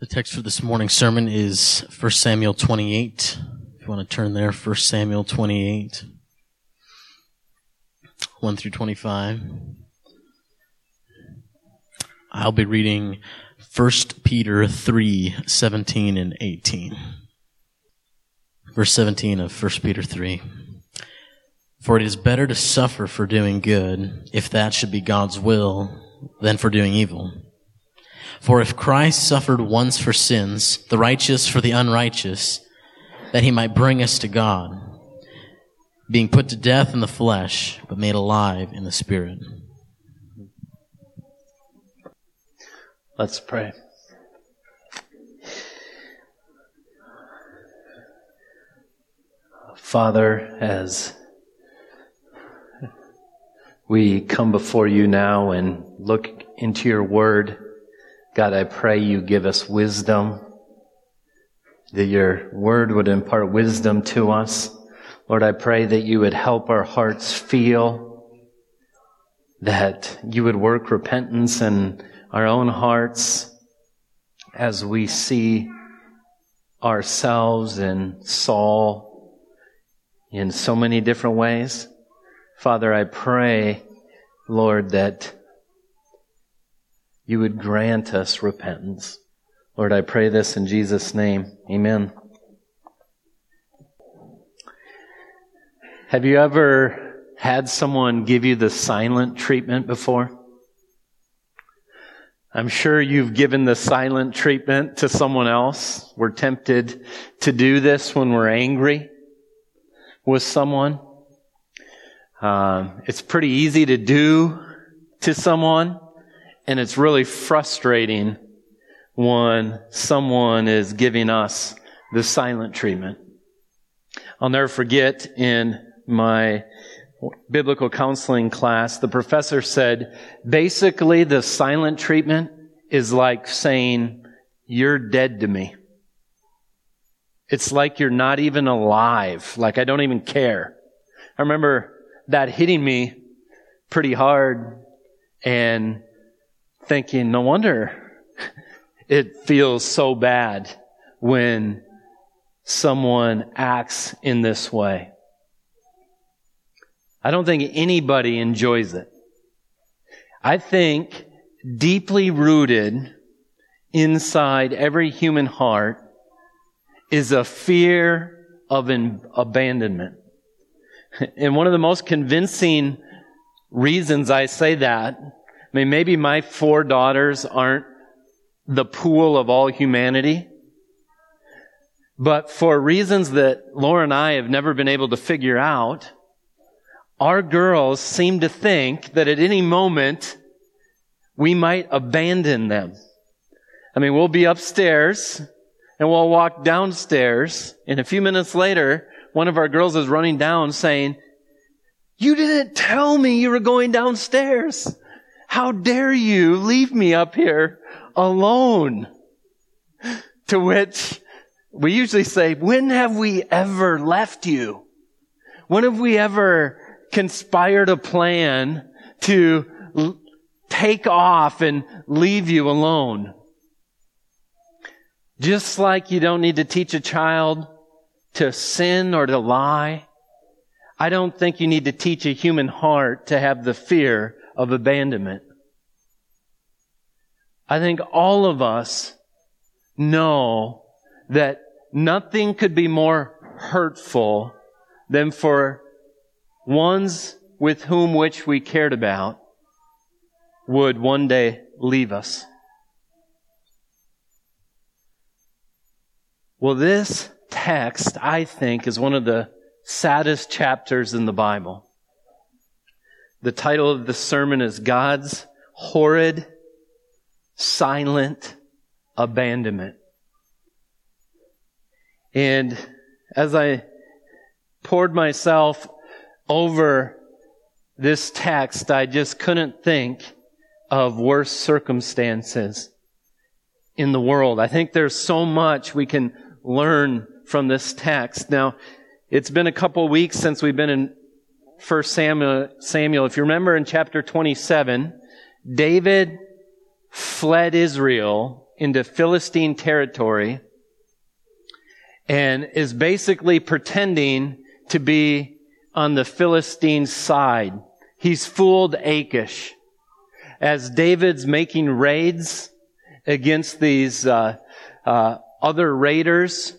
The text for this morning's sermon is 1 Samuel 28. If you want to turn there, 1 Samuel 28, 1 through 25. I'll be reading 1 Peter 3, 17 and 18. Verse 17 of 1 Peter 3. For it is better to suffer for doing good, if that should be God's will, than for doing evil. For if Christ suffered once for sins, the righteous for the unrighteous, that he might bring us to God, being put to death in the flesh, but made alive in the spirit. Let's pray. Father, as we come before you now and look into your word, God, I pray you give us wisdom, that your word would impart wisdom to us. Lord, I pray that you would help our hearts feel that you would work repentance in our own hearts as we see ourselves and Saul in so many different ways. Father, I pray, Lord, that you would grant us repentance. Lord, I pray this in Jesus' name. Amen. Have you ever had someone give you the silent treatment before? I'm sure you've given the silent treatment to someone else. We're tempted to do this when we're angry with someone. Um, it's pretty easy to do to someone. And it's really frustrating when someone is giving us the silent treatment. I'll never forget in my biblical counseling class, the professor said, basically the silent treatment is like saying, you're dead to me. It's like you're not even alive. Like I don't even care. I remember that hitting me pretty hard and thinking, no wonder it feels so bad when someone acts in this way. I don't think anybody enjoys it. I think deeply rooted inside every human heart is a fear of abandonment. And one of the most convincing reasons I say that I mean, maybe my four daughters aren't the pool of all humanity. But for reasons that Laura and I have never been able to figure out, our girls seem to think that at any moment we might abandon them. I mean, we'll be upstairs and we'll walk downstairs and a few minutes later, one of our girls is running down saying, you didn't tell me you were going downstairs. How dare you leave me up here alone? To which we usually say, when have we ever left you? When have we ever conspired a plan to l- take off and leave you alone? Just like you don't need to teach a child to sin or to lie, I don't think you need to teach a human heart to have the fear of abandonment. I think all of us know that nothing could be more hurtful than for ones with whom which we cared about would one day leave us. Well, this text, I think, is one of the saddest chapters in the Bible. The title of the sermon is God's Horrid, Silent Abandonment. And as I poured myself over this text, I just couldn't think of worse circumstances in the world. I think there's so much we can learn from this text. Now, it's been a couple weeks since we've been in 1 Samuel, Samuel. If you remember in chapter 27, David fled Israel into Philistine territory and is basically pretending to be on the Philistine side. He's fooled Achish. As David's making raids against these uh, uh, other raiders,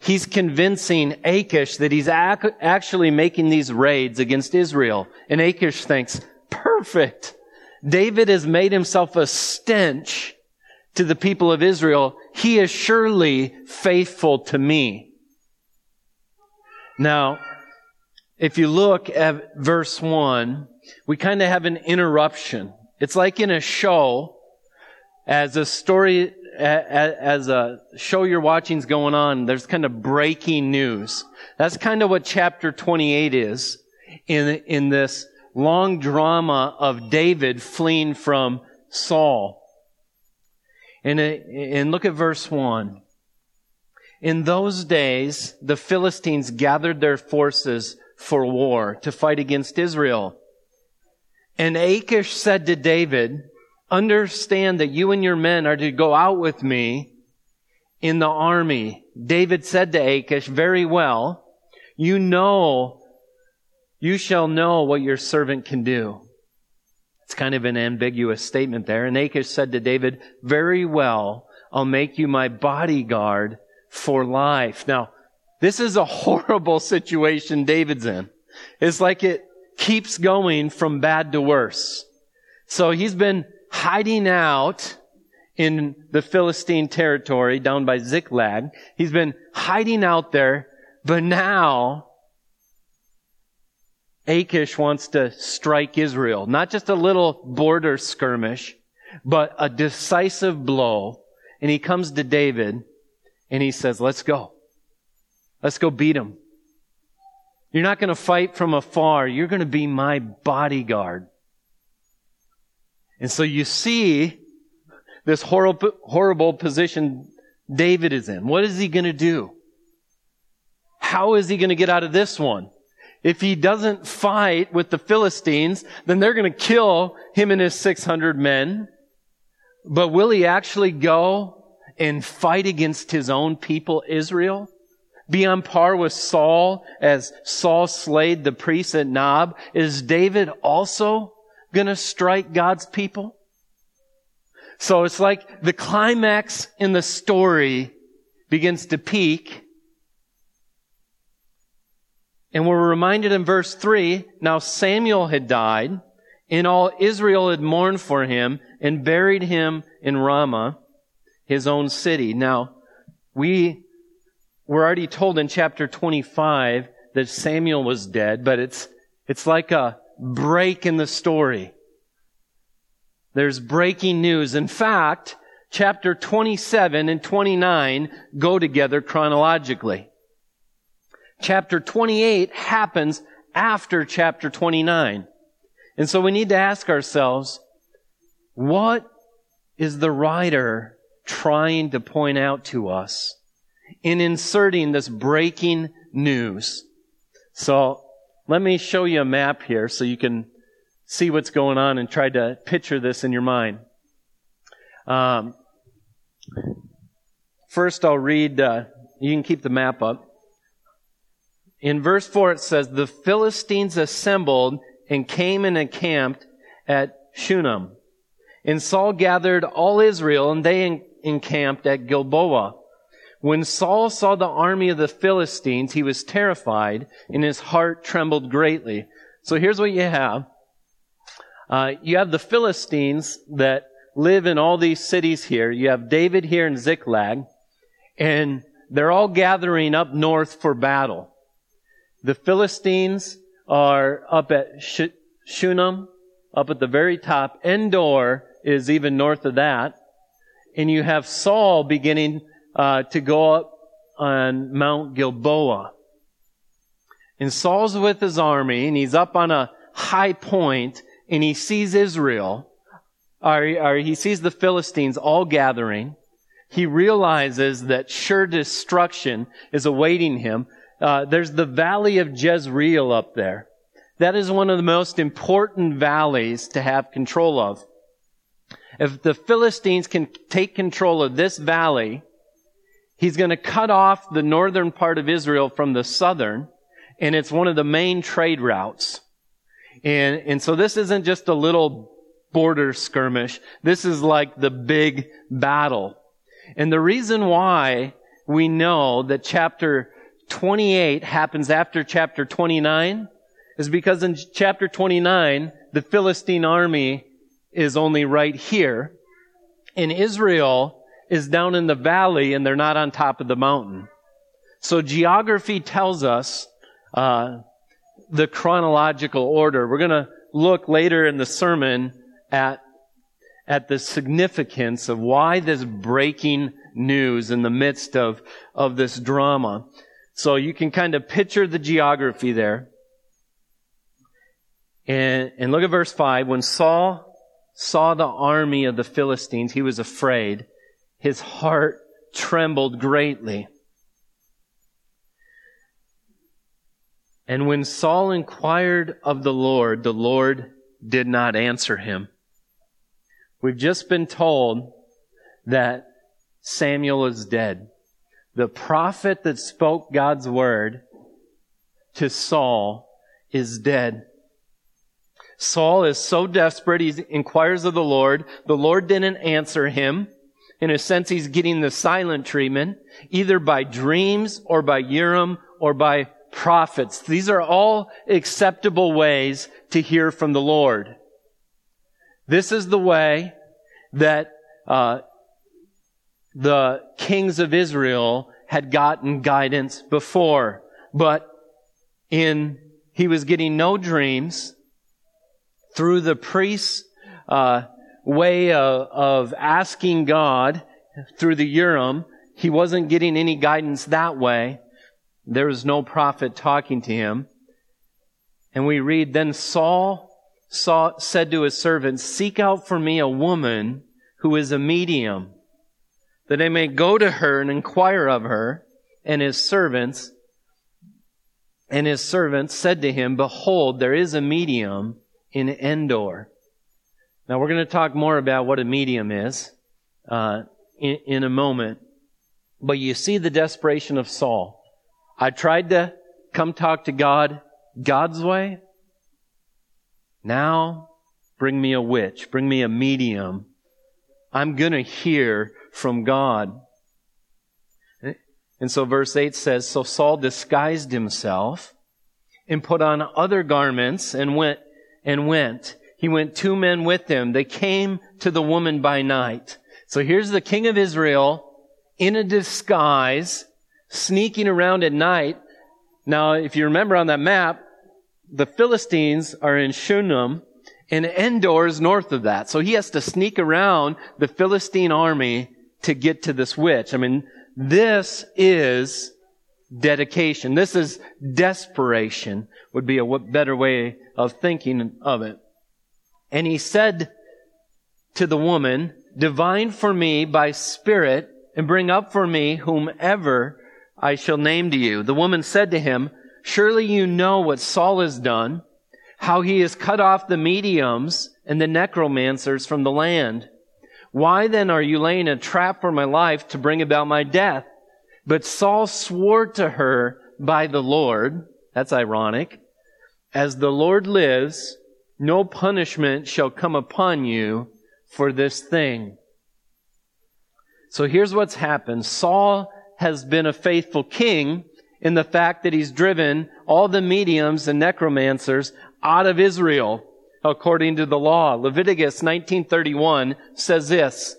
he's convincing Achish that he's ac- actually making these raids against Israel. And Achish thinks, perfect. David has made himself a stench to the people of Israel. He is surely faithful to me. Now, if you look at verse 1, we kind of have an interruption. It's like in a show, as a story, as a show you're watching's going on, there's kind of breaking news. That's kind of what chapter 28 is in, in this long drama of David fleeing from Saul. And, and look at verse 1. In those days, the Philistines gathered their forces for war to fight against Israel. And Achish said to David, understand that you and your men are to go out with me in the army. David said to Achish, very well, you know you shall know what your servant can do. It's kind of an ambiguous statement there. And Achish said to David, very well, I'll make you my bodyguard for life. Now, this is a horrible situation David's in. It's like it keeps going from bad to worse. So he's been hiding out in the Philistine territory down by Ziklag. He's been hiding out there, but now Achish wants to strike Israel. Not just a little border skirmish, but a decisive blow. And he comes to David and he says, let's go. Let's go beat him. You're not going to fight from afar. You're going to be my bodyguard. And so you see this horrible, horrible position David is in. What is he going to do? How is he going to get out of this one? If he doesn't fight with the Philistines, then they're going to kill him and his 600 men. But will he actually go and fight against his own people, Israel? Be on par with Saul as Saul slayed the priests at Nob? Is David also going to strike God's people? So it's like the climax in the story begins to peak and we're reminded in verse 3, now Samuel had died, and all Israel had mourned for him and buried him in Ramah, his own city. Now, we were already told in chapter 25 that Samuel was dead, but it's, it's like a break in the story. There's breaking news. In fact, chapter 27 and 29 go together chronologically chapter 28 happens after chapter 29. And so we need to ask ourselves, what is the writer trying to point out to us in inserting this breaking news? So let me show you a map here so you can see what's going on and try to picture this in your mind. Um, first, I'll read, uh, you can keep the map up. In verse 4 it says, The Philistines assembled and came and encamped at Shunem. And Saul gathered all Israel and they encamped at Gilboa. When Saul saw the army of the Philistines, he was terrified and his heart trembled greatly. So here's what you have. Uh, you have the Philistines that live in all these cities here. You have David here in Ziklag, and they're all gathering up north for battle. The Philistines are up at Shunem, up at the very top. Endor is even north of that. And you have Saul beginning uh, to go up on Mount Gilboa. And Saul's with his army, and he's up on a high point, and he sees Israel, or, or he sees the Philistines all gathering. He realizes that sure destruction is awaiting him. Uh, there's the valley of Jezreel up there. That is one of the most important valleys to have control of. if the Philistines can take control of this valley, he's going to cut off the northern part of Israel from the southern, and it's one of the main trade routes. And, and so this isn't just a little border skirmish. This is like the big battle. And the reason why we know that chapter 28 happens after chapter 29 is because in chapter 29, the Philistine army is only right here. And Israel is down in the valley and they're not on top of the mountain. So geography tells us uh, the chronological order. We're going to look later in the sermon at at the significance of why this breaking news in the midst of, of this drama. So you can kind of picture the geography there. And, and look at verse 5. When Saul saw the army of the Philistines, he was afraid. His heart trembled greatly. And when Saul inquired of the Lord, the Lord did not answer him. We've just been told that Samuel is dead. The prophet that spoke God's word to Saul is dead. Saul is so desperate, he inquires of the Lord. The Lord didn't answer him. In a sense, he's getting the silent treatment, either by dreams or by Urim or by prophets. These are all acceptable ways to hear from the Lord. This is the way that uh, the kings of Israel had gotten guidance before, but in he was getting no dreams through the priest's uh, way of, of asking God through the Urim. He wasn't getting any guidance that way. There was no prophet talking to him. And we read, then Saul saw, said to his servants, seek out for me a woman who is a medium that I may go to her and inquire of her. And his servants, and his servants said to him, behold, there is a medium in Endor. Now we're going to talk more about what a medium is uh, in, in a moment. But you see the desperation of Saul. I tried to come talk to God God's way. Now bring me a witch, bring me a medium. I'm going to hear from God. And so verse 8 says, So Saul disguised himself and put on other garments and went, and went. He went two men with him. They came to the woman by night. So here's the king of Israel in a disguise, sneaking around at night. Now, if you remember on that map, the Philistines are in Shunem, and Endor is north of that. So he has to sneak around the Philistine army to get to this witch. I mean, this is dedication. This is desperation would be a better way of thinking of it. And he said to the woman, divine for me by spirit and bring up for me whomever I shall name to you. The woman said to him, surely you know what Saul has done, how he has cut off the mediums and the necromancers from the land. Why then are you laying a trap for my life to bring about my death? But Saul swore to her by the Lord. That's ironic. As the Lord lives, no punishment shall come upon you for this thing. So here's what's happened. Saul has been a faithful king in the fact that he's driven all the mediums and necromancers out of Israel according to the law. Leviticus 1931 says this,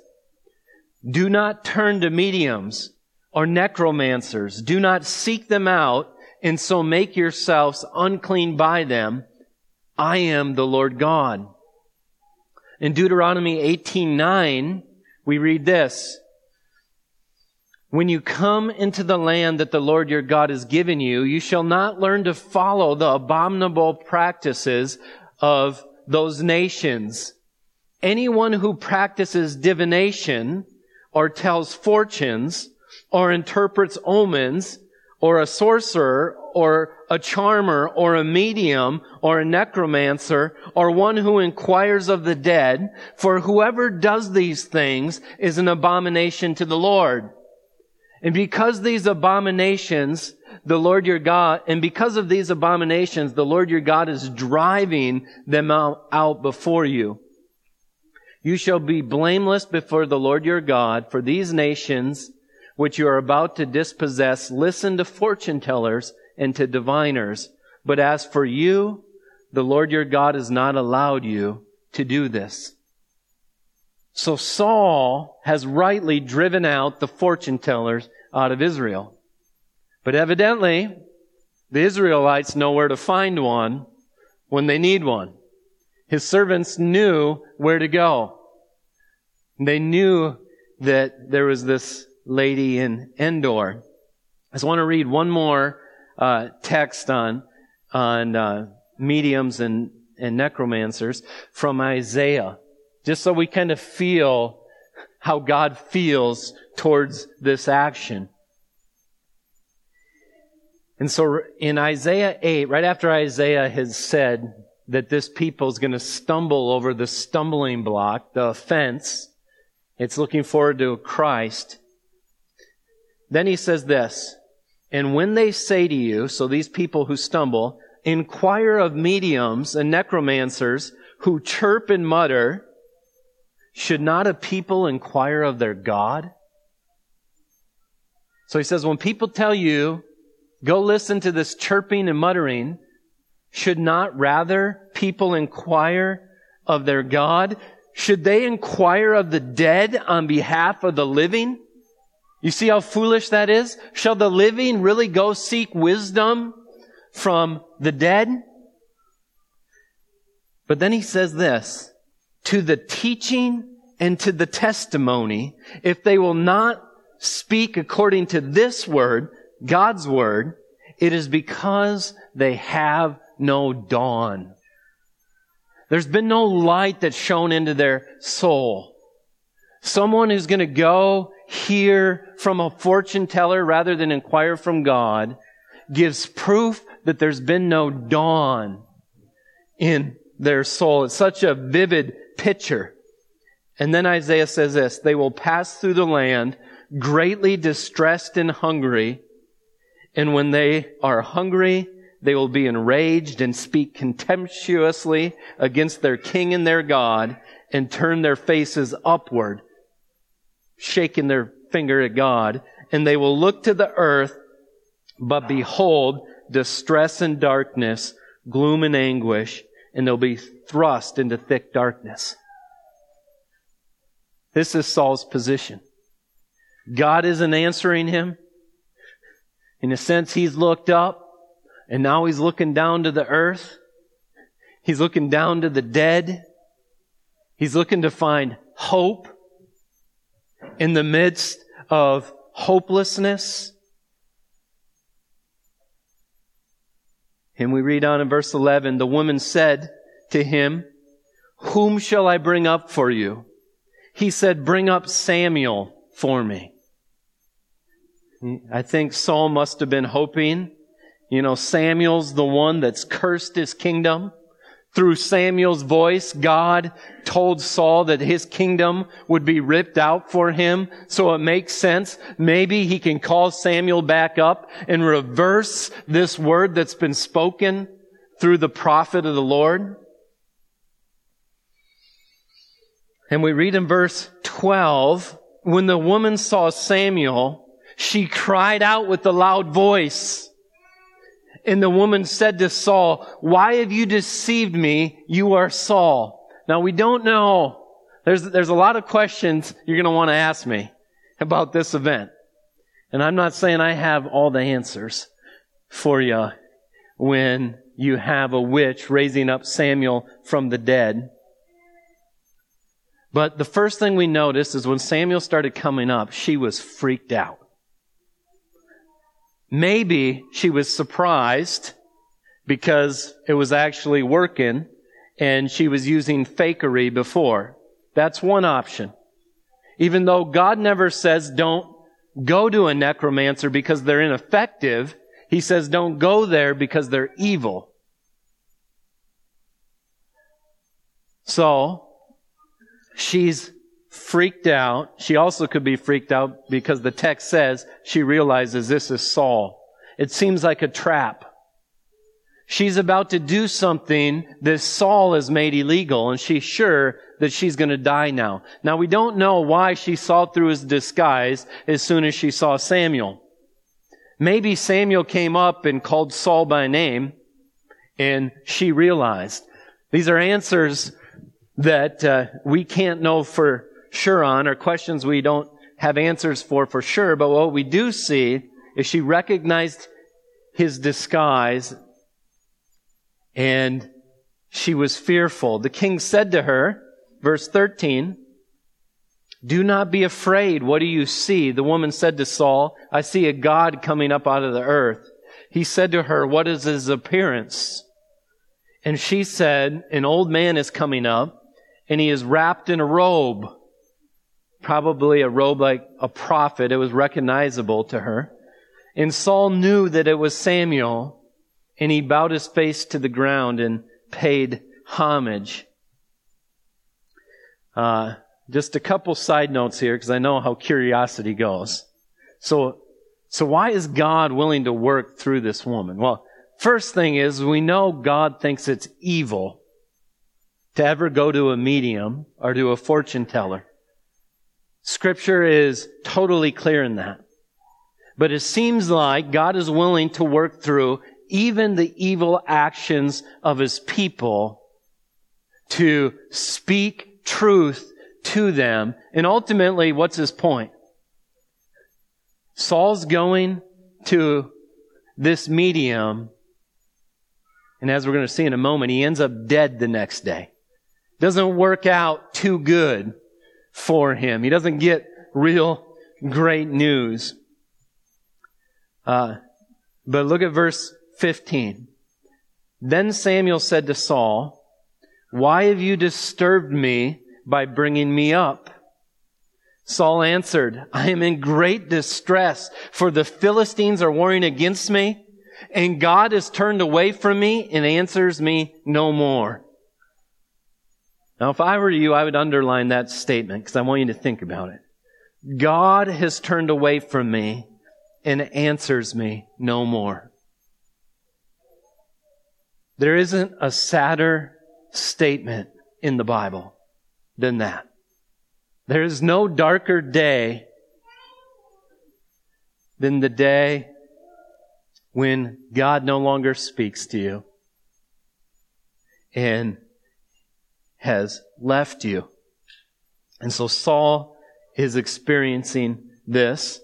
do not turn to mediums or necromancers. Do not seek them out and so make yourselves unclean by them. I am the Lord God. In Deuteronomy 18:9, we read this: When you come into the land that the Lord your God has given you, you shall not learn to follow the abominable practices of those nations. Anyone who practices divination or tells fortunes or interprets omens or a sorcerer or a charmer or a medium or a necromancer or one who inquires of the dead, for whoever does these things is an abomination to the Lord. And because these abominations, the Lord your God, and because of these abominations, the Lord your God is driving them out, out before you. You shall be blameless before the Lord your God, for these nations which you are about to dispossess listen to fortune tellers and to diviners. But as for you, the Lord your God has not allowed you to do this. So Saul has rightly driven out the fortune tellers out of Israel. But evidently, the Israelites know where to find one when they need one. His servants knew where to go. They knew that there was this lady in Endor. I just want to read one more uh, text on on uh, mediums and, and necromancers from Isaiah, just so we kind of feel how God feels towards this action. And so in Isaiah 8, right after Isaiah has said that this people is going to stumble over the stumbling block, the offense, it's looking forward to Christ. Then he says this, and when they say to you, so these people who stumble, inquire of mediums and necromancers who chirp and mutter, should not a people inquire of their God? So he says, when people tell you, go listen to this chirping and muttering, should not rather people inquire of their God? Should they inquire of the dead on behalf of the living? You see how foolish that is? Shall the living really go seek wisdom from the dead? But then he says this, to the teaching and to the testimony, if they will not speak according to this word, God's word, it is because they have no dawn. There's been no light that's shone into their soul. Someone who's going to go hear from a fortune teller rather than inquire from God gives proof that there's been no dawn in their soul. It's such a vivid picture. And then Isaiah says this, they will pass through the land greatly distressed and hungry. And when they are hungry, they will be enraged and speak contemptuously against their king and their God and turn their faces upward shaking their finger at God, and they will look to the earth, but behold, distress and darkness, gloom and anguish, and they'll be thrust into thick darkness. This is Saul's position. God isn't answering him. In a sense, he's looked up, and now he's looking down to the earth. He's looking down to the dead. He's looking to find hope in the midst of hopelessness. And we read on in verse 11, the woman said to him, whom shall I bring up for you? He said, bring up Samuel for me. I think Saul must have been hoping, you know, Samuel's the one that's cursed his kingdom. Through Samuel's voice, God told Saul that his kingdom would be ripped out for him. So it makes sense. Maybe he can call Samuel back up and reverse this word that's been spoken through the prophet of the Lord. And we read in verse 12, when the woman saw Samuel, she cried out with a loud voice. And the woman said to Saul, why have you deceived me? You are Saul. Now we don't know. There's, there's a lot of questions you're going to want to ask me about this event. And I'm not saying I have all the answers for you when you have a witch raising up Samuel from the dead. But the first thing we noticed is when Samuel started coming up, she was freaked out. Maybe she was surprised because it was actually working and she was using fakery before. That's one option. Even though God never says don't go to a necromancer because they're ineffective. He says don't go there because they're evil. So, she's freaked out. She also could be freaked out because the text says she realizes this is Saul. It seems like a trap. She's about to do something that Saul has made illegal, and she's sure that she's going to die now. Now, we don't know why she saw through his disguise as soon as she saw Samuel. Maybe Samuel came up and called Saul by name, and she realized. These are answers that uh, we can't know for sure on, or questions we don't have answers for for sure, but what we do see is she recognized his disguise and she was fearful. The king said to her, verse 13, do not be afraid. What do you see? The woman said to Saul, I see a God coming up out of the earth. He said to her, what is his appearance? And she said, an old man is coming up and he is wrapped in a robe. Probably a robe like a prophet. It was recognizable to her. And Saul knew that it was Samuel and he bowed his face to the ground and paid homage. Uh, just a couple side notes here because I know how curiosity goes. So, so why is God willing to work through this woman? Well, first thing is we know God thinks it's evil to ever go to a medium or to a fortune teller. Scripture is totally clear in that. But it seems like God is willing to work through even the evil actions of his people to speak truth to them. And ultimately, what's his point? Saul's going to this medium, and as we're going to see in a moment, he ends up dead the next day. Doesn't work out too good for him. He doesn't get real great news. Uh, but look at verse 15. Then Samuel said to Saul, Why have you disturbed me by bringing me up? Saul answered, I am in great distress, for the Philistines are warring against me, and God has turned away from me and answers me no more. Now, if I were you, I would underline that statement because I want you to think about it. God has turned away from me and answers me no more. There isn't a sadder statement in the Bible than that. There is no darker day than the day when God no longer speaks to you and has left you. And so Saul is experiencing this.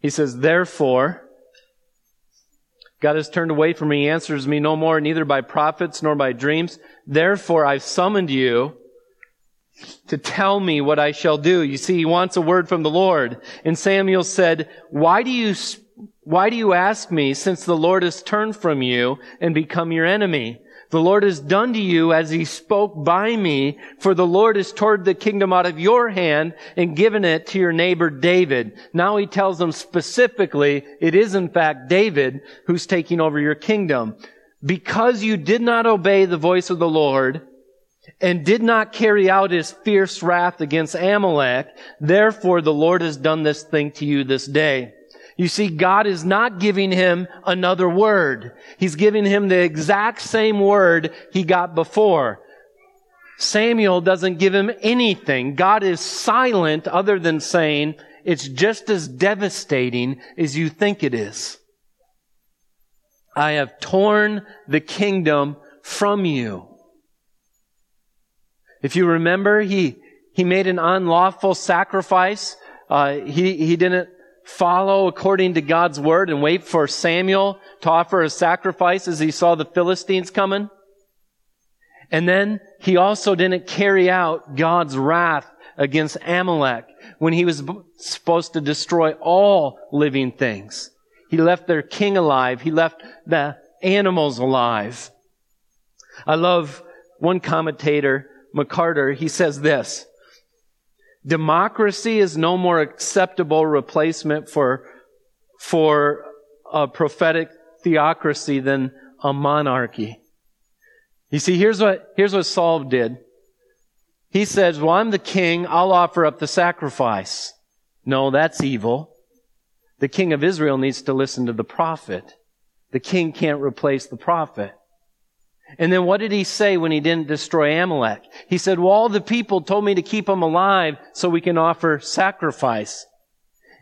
He says, therefore, God has turned away from me, he answers me no more, neither by prophets nor by dreams. Therefore I've summoned you to tell me what I shall do. You see, he wants a word from the Lord. And Samuel said, why do you, why do you ask me since the Lord has turned from you and become your enemy? The Lord has done to you as he spoke by me, for the Lord has torn the kingdom out of your hand and given it to your neighbor David. Now he tells them specifically, it is in fact David who's taking over your kingdom. Because you did not obey the voice of the Lord, and did not carry out his fierce wrath against Amalek, therefore the Lord has done this thing to you this day. You see, God is not giving him another word. He's giving him the exact same word he got before. Samuel doesn't give him anything. God is silent other than saying, it's just as devastating as you think it is. I have torn the kingdom from you. If you remember, he, he made an unlawful sacrifice. Uh, he, he didn't follow according to God's word and wait for Samuel to offer a sacrifice as he saw the Philistines coming. And then he also didn't carry out God's wrath against Amalek when he was supposed to destroy all living things. He left their king alive. He left the animals alive. I love one commentator, McCarter, he says this. Democracy is no more acceptable replacement for, for a prophetic theocracy than a monarchy. You see, here's what, here's what Saul did. He says, well, I'm the king. I'll offer up the sacrifice. No, that's evil. The king of Israel needs to listen to the prophet. The king can't replace the prophet. And then what did he say when he didn't destroy Amalek? He said, well, all the people told me to keep him alive so we can offer sacrifice.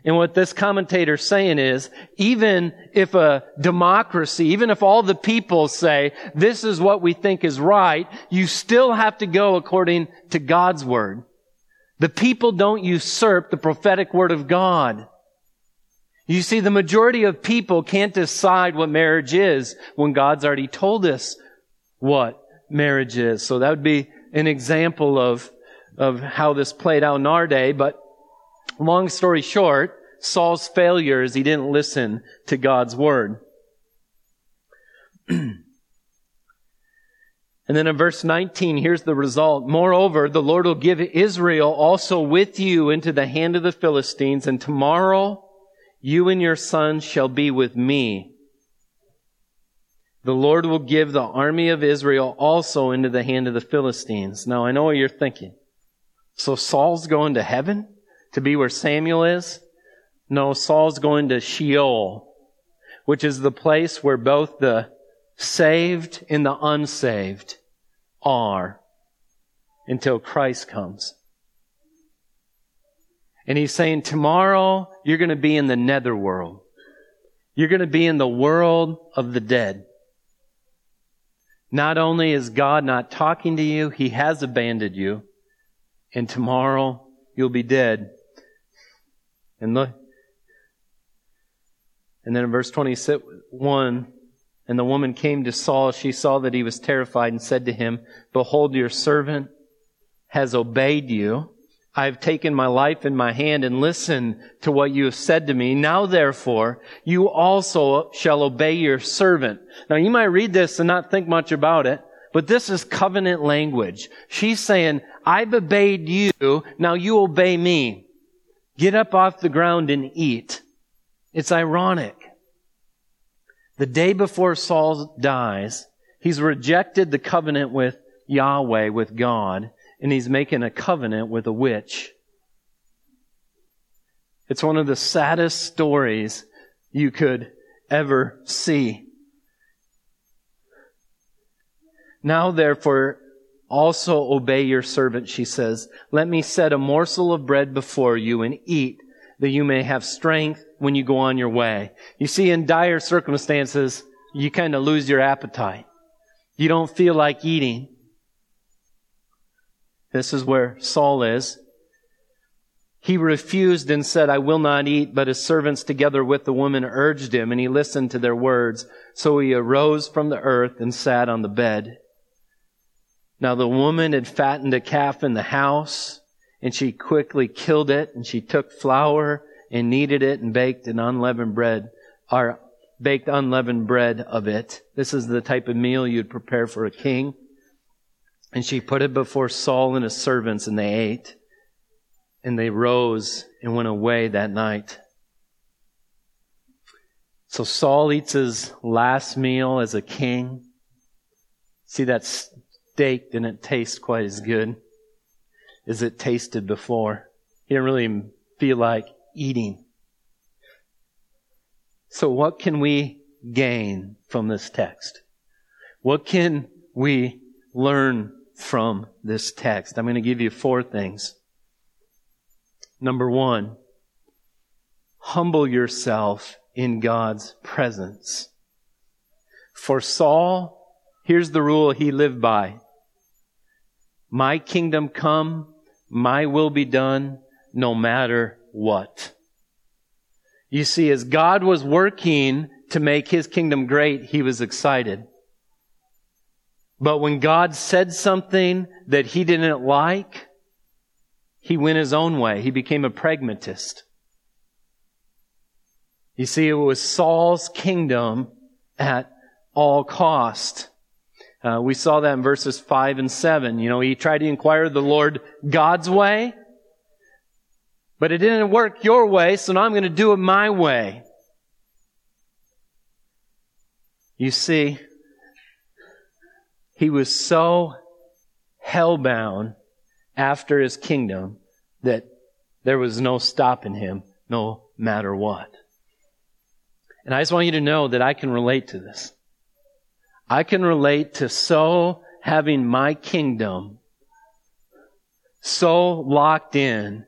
And what this commentator's saying is, even if a democracy, even if all the people say, this is what we think is right, you still have to go according to God's word. The people don't usurp the prophetic word of God. You see, the majority of people can't decide what marriage is when God's already told us what marriage is. So that would be an example of, of how this played out in our day, but Long story short, Saul's failure is he didn't listen to God's word. and then in verse 19, here's the result. Moreover, the Lord will give Israel also with you into the hand of the Philistines, and tomorrow you and your sons shall be with me. The Lord will give the army of Israel also into the hand of the Philistines. Now I know what you're thinking. So Saul's going to heaven? to be where Samuel is? No, Saul's going to Sheol, which is the place where both the saved and the unsaved are until Christ comes. And he's saying, tomorrow you're going to be in the netherworld. You're going to be in the world of the dead. Not only is God not talking to you, He has abandoned you. And tomorrow you'll be dead. And look, and then in verse 21, and the woman came to Saul. She saw that he was terrified and said to him, Behold, your servant has obeyed you. I have taken my life in my hand and listened to what you have said to me. Now therefore, you also shall obey your servant. Now you might read this and not think much about it, but this is covenant language. She's saying, I've obeyed you, now you obey me. Get up off the ground and eat. It's ironic. The day before Saul dies, he's rejected the covenant with Yahweh, with God, and he's making a covenant with a witch. It's one of the saddest stories you could ever see. Now therefore, also obey your servant, she says. Let me set a morsel of bread before you and eat that you may have strength when you go on your way. You see, in dire circumstances, you kind of lose your appetite. You don't feel like eating. This is where Saul is. He refused and said, I will not eat, but his servants together with the woman urged him, and he listened to their words. So he arose from the earth and sat on the bed. Now the woman had fattened a calf in the house, and she quickly killed it, and she took flour and kneaded it and baked an unleavened bread, or baked unleavened bread of it. This is the type of meal you'd prepare for a king. And she put it before Saul and his servants, and they ate. And they rose and went away that night. So Saul eats his last meal as a king. See, that steak didn't taste quite as good as it tasted before. He didn't really feel like eating. So what can we gain from this text? What can we learn from this text? I'm going to give you four things. Number one, humble yourself in God's presence. For Saul, Here's the rule he lived by. My kingdom come, my will be done, no matter what. You see, as God was working to make his kingdom great, he was excited. But when God said something that he didn't like, he went his own way. He became a pragmatist. You see, it was Saul's kingdom at all cost. Uh, we saw that in verses 5 and 7. You know, he tried to inquire the Lord God's way, But it didn't work your way, so now I'm going to do it my way. You see, he was so hellbound after his kingdom that there was no stopping him, no matter what. And I just want you to know that I can relate to this. I can relate to so having my kingdom so locked in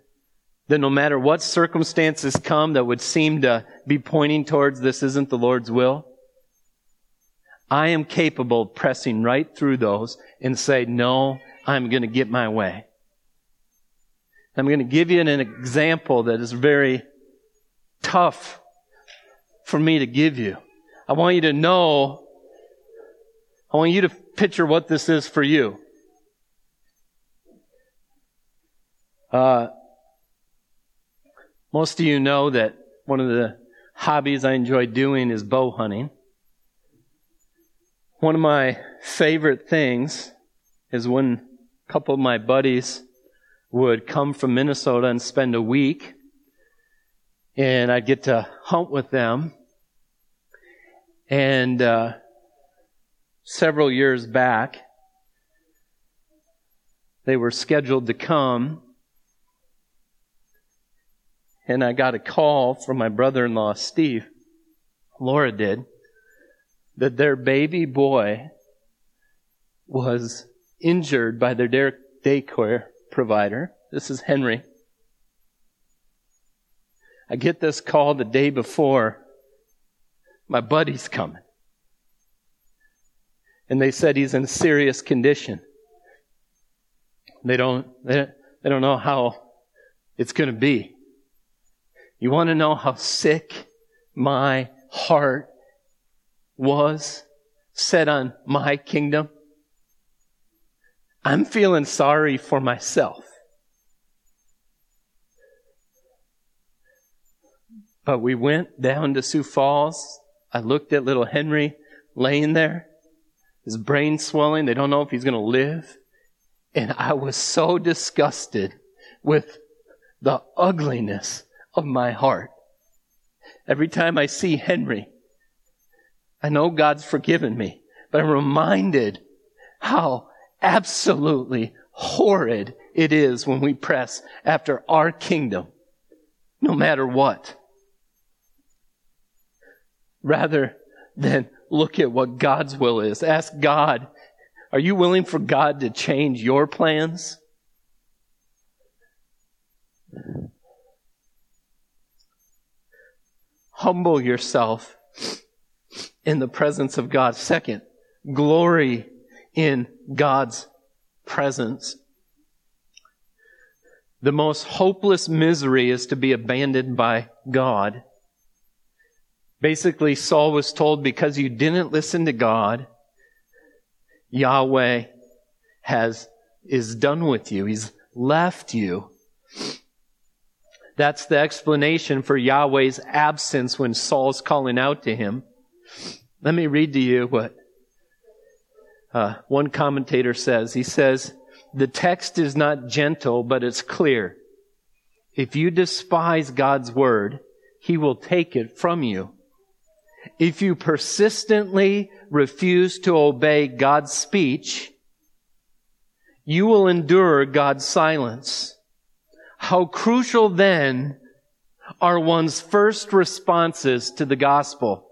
that no matter what circumstances come that would seem to be pointing towards this isn't the Lord's will, I am capable of pressing right through those and say, no, I'm going to get my way. I'm going to give you an example that is very tough for me to give you. I want you to know, I want you to picture what this is for you. Uh, most of you know that one of the hobbies I enjoy doing is bow hunting. One of my favorite things is when a couple of my buddies would come from Minnesota and spend a week, and I'd get to hunt with them. And uh, several years back, they were scheduled to come and I got a call from my brother in law, Steve. Laura did. That their baby boy was injured by their daycare provider. This is Henry. I get this call the day before. My buddy's coming. And they said he's in serious condition. They don't, they, don't know how it's going to be. You want to know how sick my heart was set on my kingdom? I'm feeling sorry for myself. But we went down to Sioux Falls. I looked at little Henry laying there, his brain swelling. They don't know if he's going to live. And I was so disgusted with the ugliness of my heart. Every time I see Henry, I know God's forgiven me, but I'm reminded how absolutely horrid it is when we press after our kingdom, no matter what. Rather than look at what God's will is. Ask God, are you willing for God to change your plans? humble yourself in the presence of God. Second, glory in God's presence. The most hopeless misery is to be abandoned by God. Basically, Saul was told because you didn't listen to God, Yahweh has, is done with you. He's left you. That's the explanation for Yahweh's absence when Saul's calling out to him. Let me read to you what uh, one commentator says. He says, The text is not gentle, but it's clear. If you despise God's word, he will take it from you. If you persistently refuse to obey God's speech, you will endure God's silence. How crucial then are one's first responses to the gospel,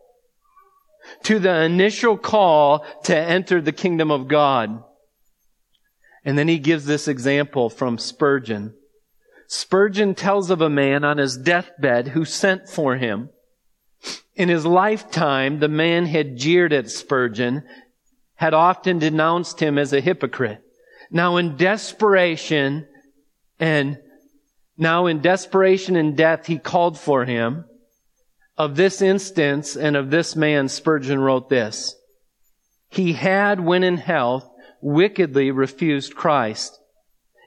to the initial call to enter the kingdom of God. And then he gives this example from Spurgeon. Spurgeon tells of a man on his deathbed who sent for him. In his lifetime, the man had jeered at Spurgeon, had often denounced him as a hypocrite. Now in desperation and now in desperation and death, he called for him. Of this instance and of this man, Spurgeon wrote this. He had, when in health, wickedly refused Christ.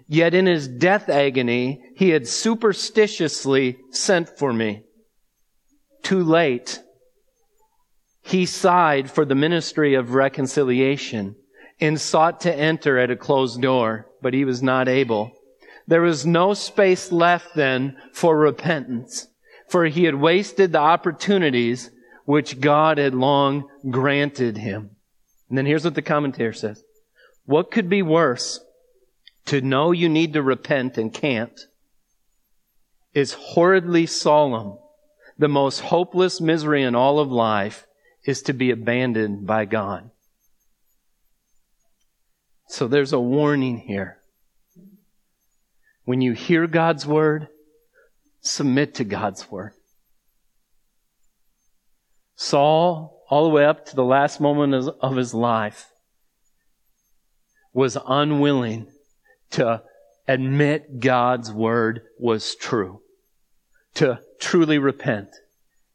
Yet in his death agony, he had superstitiously sent for me. Too late. He sighed for the ministry of reconciliation and sought to enter at a closed door, but he was not able. There was no space left then for repentance, for he had wasted the opportunities which God had long granted him. And then here's what the commentator says. What could be worse to know you need to repent and can't is horridly solemn. The most hopeless misery in all of life is to be abandoned by God. So there's a warning here. When you hear God's word, submit to God's word. Saul, all the way up to the last moment of his life, was unwilling to admit God's word was true, to truly repent.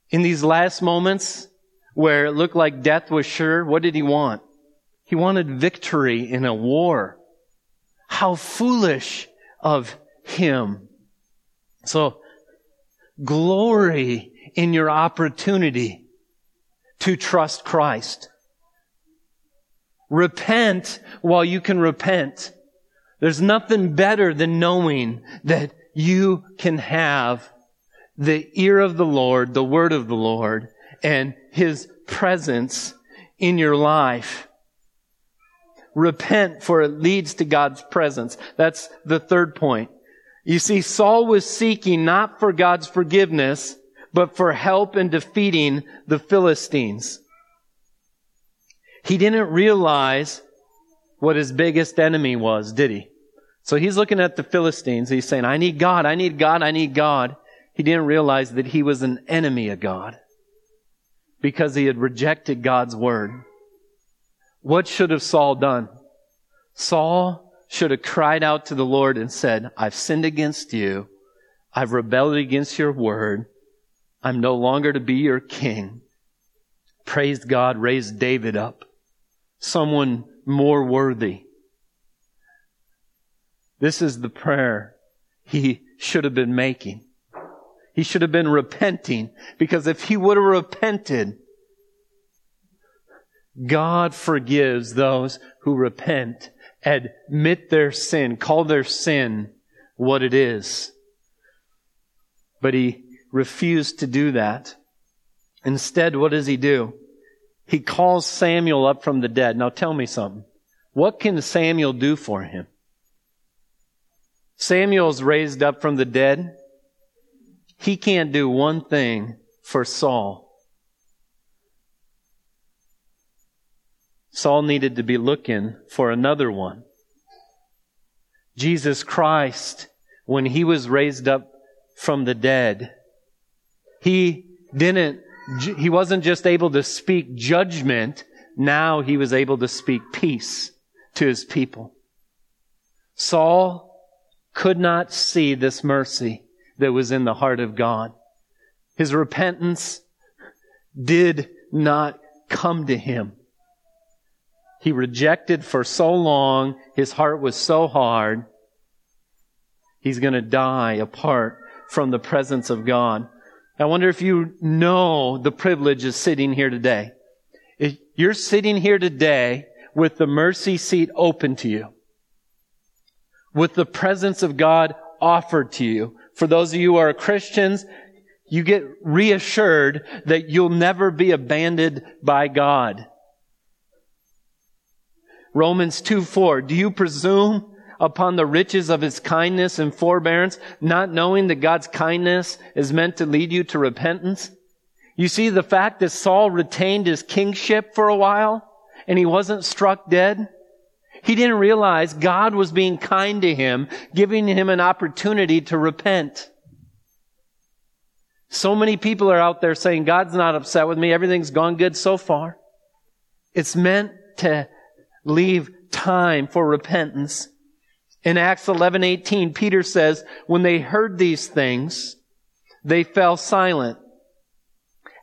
In these last moments where it looked like death was sure, what did he want? He wanted victory in a war. How foolish of him. So, glory in your opportunity to trust Christ. Repent while you can repent. There's nothing better than knowing that you can have the ear of the Lord, the word of the Lord, and His presence in your life. Repent for it leads to God's presence. That's the third point. You see, Saul was seeking not for God's forgiveness, but for help in defeating the Philistines. He didn't realize what his biggest enemy was, did he? So he's looking at the Philistines. He's saying, I need God, I need God, I need God. He didn't realize that he was an enemy of God because he had rejected God's word. What should have Saul done? Saul should have cried out to the Lord and said, I've sinned against you. I've rebelled against your word. I'm no longer to be your king. Praised God, raised David up. Someone more worthy. This is the prayer he should have been making. He should have been repenting because if he would have repented, God forgives those who repent, admit their sin, call their sin what it is. But he refused to do that. Instead, what does he do? He calls Samuel up from the dead. Now tell me something. What can Samuel do for him? Samuel's raised up from the dead. He can't do one thing for Saul. Saul needed to be looking for another one. Jesus Christ, when he was raised up from the dead, he didn't, he wasn't just able to speak judgment, now he was able to speak peace to his people. Saul could not see this mercy that was in the heart of God. His repentance did not come to him. He rejected for so long. His heart was so hard. He's going to die apart from the presence of God. I wonder if you know the privilege of sitting here today. If you're sitting here today with the mercy seat open to you, with the presence of God offered to you. For those of you who are Christians, you get reassured that you'll never be abandoned by God. Romans 2 4. Do you presume upon the riches of his kindness and forbearance, not knowing that God's kindness is meant to lead you to repentance? You see, the fact that Saul retained his kingship for a while and he wasn't struck dead, he didn't realize God was being kind to him, giving him an opportunity to repent. So many people are out there saying, God's not upset with me. Everything's gone good so far. It's meant to leave time for repentance. In Acts 11:18, Peter says, when they heard these things, they fell silent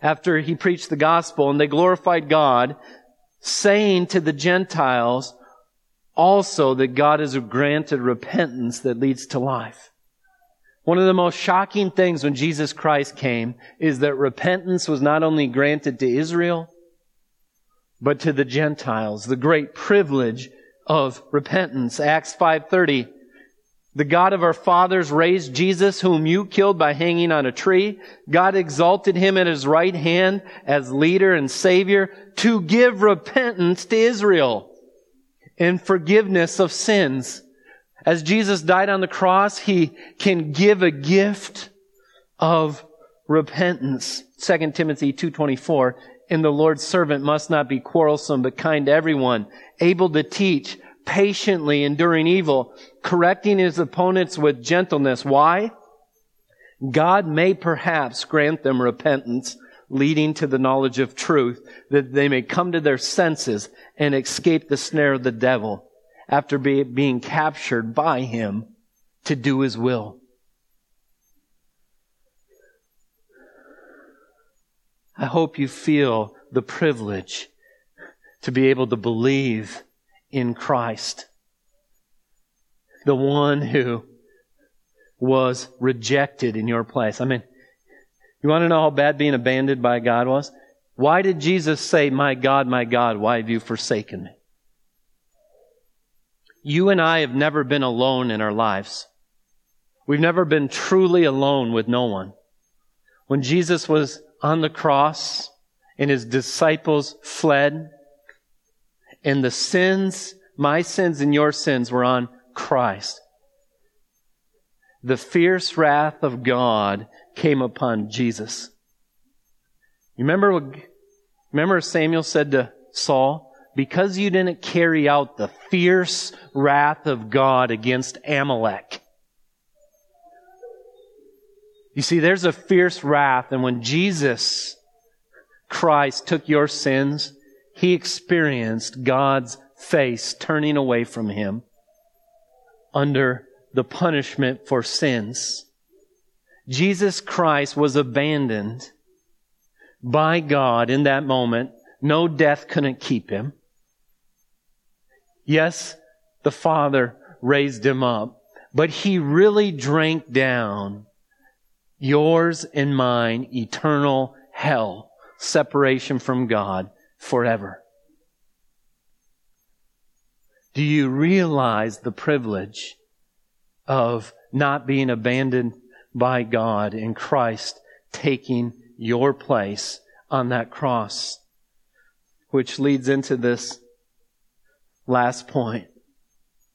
after he preached the gospel and they glorified God, saying to the Gentiles also that God has granted repentance that leads to life. One of the most shocking things when Jesus Christ came is that repentance was not only granted to Israel, but to the Gentiles. The great privilege of repentance. Acts 5.30. The God of our fathers raised Jesus, whom you killed by hanging on a tree. God exalted him at his right hand as leader and savior to give repentance to Israel and forgiveness of sins. As Jesus died on the cross, he can give a gift of repentance. 2 Timothy 2.24, and the Lord's servant must not be quarrelsome, but kind to everyone, able to teach, patiently enduring evil, correcting his opponents with gentleness. Why? God may perhaps grant them repentance, leading to the knowledge of truth, that they may come to their senses and escape the snare of the devil after be, being captured by him to do his will. I hope you feel the privilege to be able to believe in Christ. The one who was rejected in your place. I mean, you want to know how bad being abandoned by God was? Why did Jesus say, My God, my God, why have you forsaken me? You and I have never been alone in our lives. We've never been truly alone with no one. When Jesus was on the cross and his disciples fled, and the sins, my sins and your sins were on Christ. The fierce wrath of God came upon Jesus. You remember what, remember Samuel said to Saul, because you didn't carry out the fierce wrath of God against Amalek. You see, there's a fierce wrath, and when Jesus Christ took your sins, he experienced God's face turning away from him under the punishment for sins. Jesus Christ was abandoned by God in that moment. No death couldn't keep him. Yes, the Father raised him up, but he really drank down yours and mine eternal hell, separation from God forever. Do you realize the privilege of not being abandoned by God in Christ taking your place on that cross? Which leads into this last point.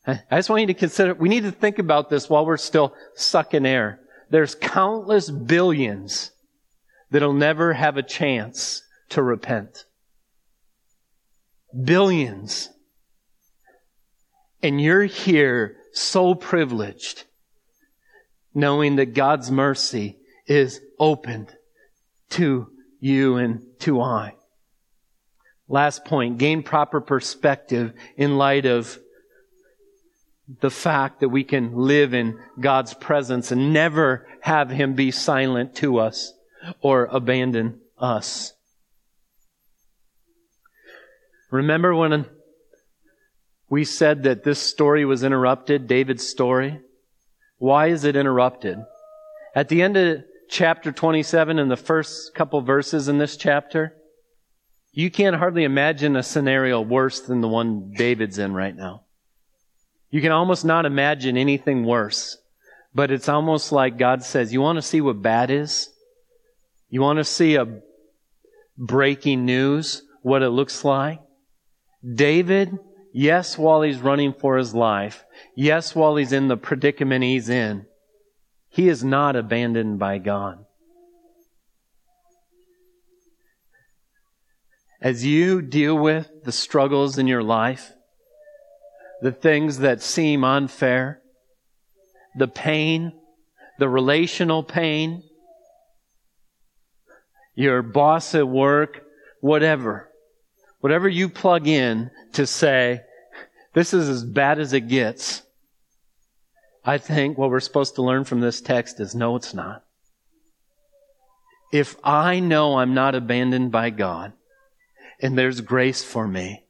I just want you to consider, we need to think about this while we're still sucking air. There's countless billions that'll never have a chance to repent. Billions. And you're here so privileged knowing that God's mercy is opened to you and to I. Last point, gain proper perspective in light of the fact that we can live in God's presence and never have Him be silent to us or abandon us. Remember when we said that this story was interrupted, David's story? Why is it interrupted? At the end of chapter 27 and the first couple verses in this chapter, you can't hardly imagine a scenario worse than the one David's in right now. You can almost not imagine anything worse. But it's almost like God says, you want to see what bad is? You want to see a breaking news, what it looks like? David, yes, while he's running for his life, yes, while he's in the predicament he's in, he is not abandoned by God. As you deal with the struggles in your life, the things that seem unfair, the pain, the relational pain, your boss at work, whatever. Whatever you plug in to say, this is as bad as it gets. I think what we're supposed to learn from this text is no, it's not. If I know I'm not abandoned by God and there's grace for me,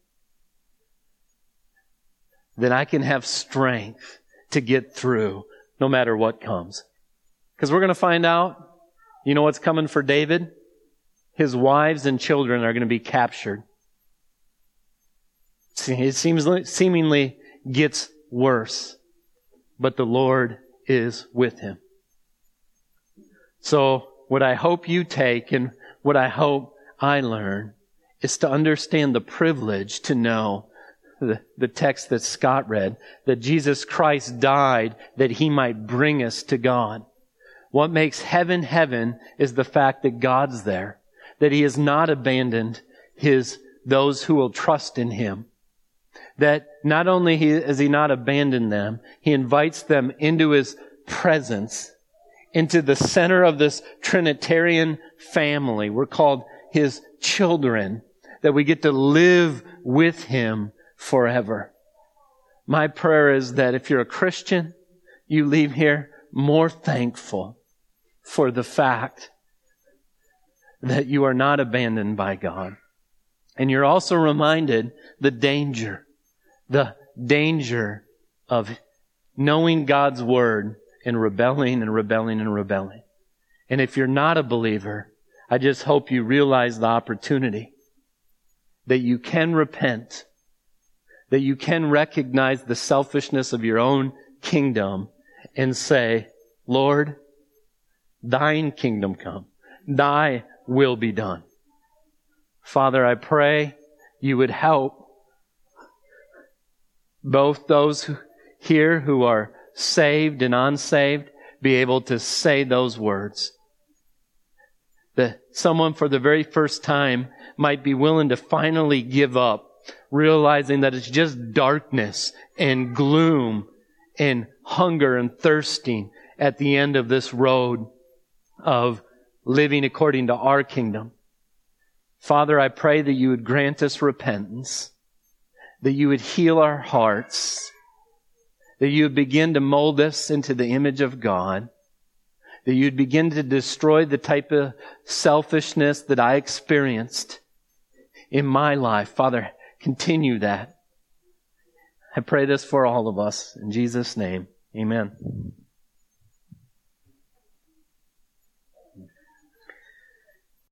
then I can have strength to get through no matter what comes. Because we're going to find out, you know what's coming for David? His wives and children are going to be captured. It seems seemingly gets worse. but the Lord is with him. So what I hope you take and what I hope I learn is to understand the privilege to know the, the text that Scott read, that Jesus Christ died that he might bring us to God. What makes heaven heaven is the fact that God's there, that he has not abandoned his, those who will trust in him. That not only has he not abandoned them, he invites them into his presence, into the center of this Trinitarian family. We're called his children, that we get to live with him forever. My prayer is that if you're a Christian, you leave here more thankful for the fact that you are not abandoned by God. And you're also reminded the danger, the danger of knowing God's word and rebelling and rebelling and rebelling. And if you're not a believer, I just hope you realize the opportunity that you can repent that you can recognize the selfishness of your own kingdom and say, Lord, thine kingdom come. Thy will be done. Father, I pray you would help both those here who are saved and unsaved be able to say those words. That someone for the very first time might be willing to finally give up realizing that it's just darkness and gloom and hunger and thirsting at the end of this road of living according to our kingdom. Father, I pray that you would grant us repentance, that you would heal our hearts, that you would begin to mold us into the image of God, that you'd begin to destroy the type of selfishness that I experienced in my life. Father, Continue that. I pray this for all of us. In Jesus' name, amen.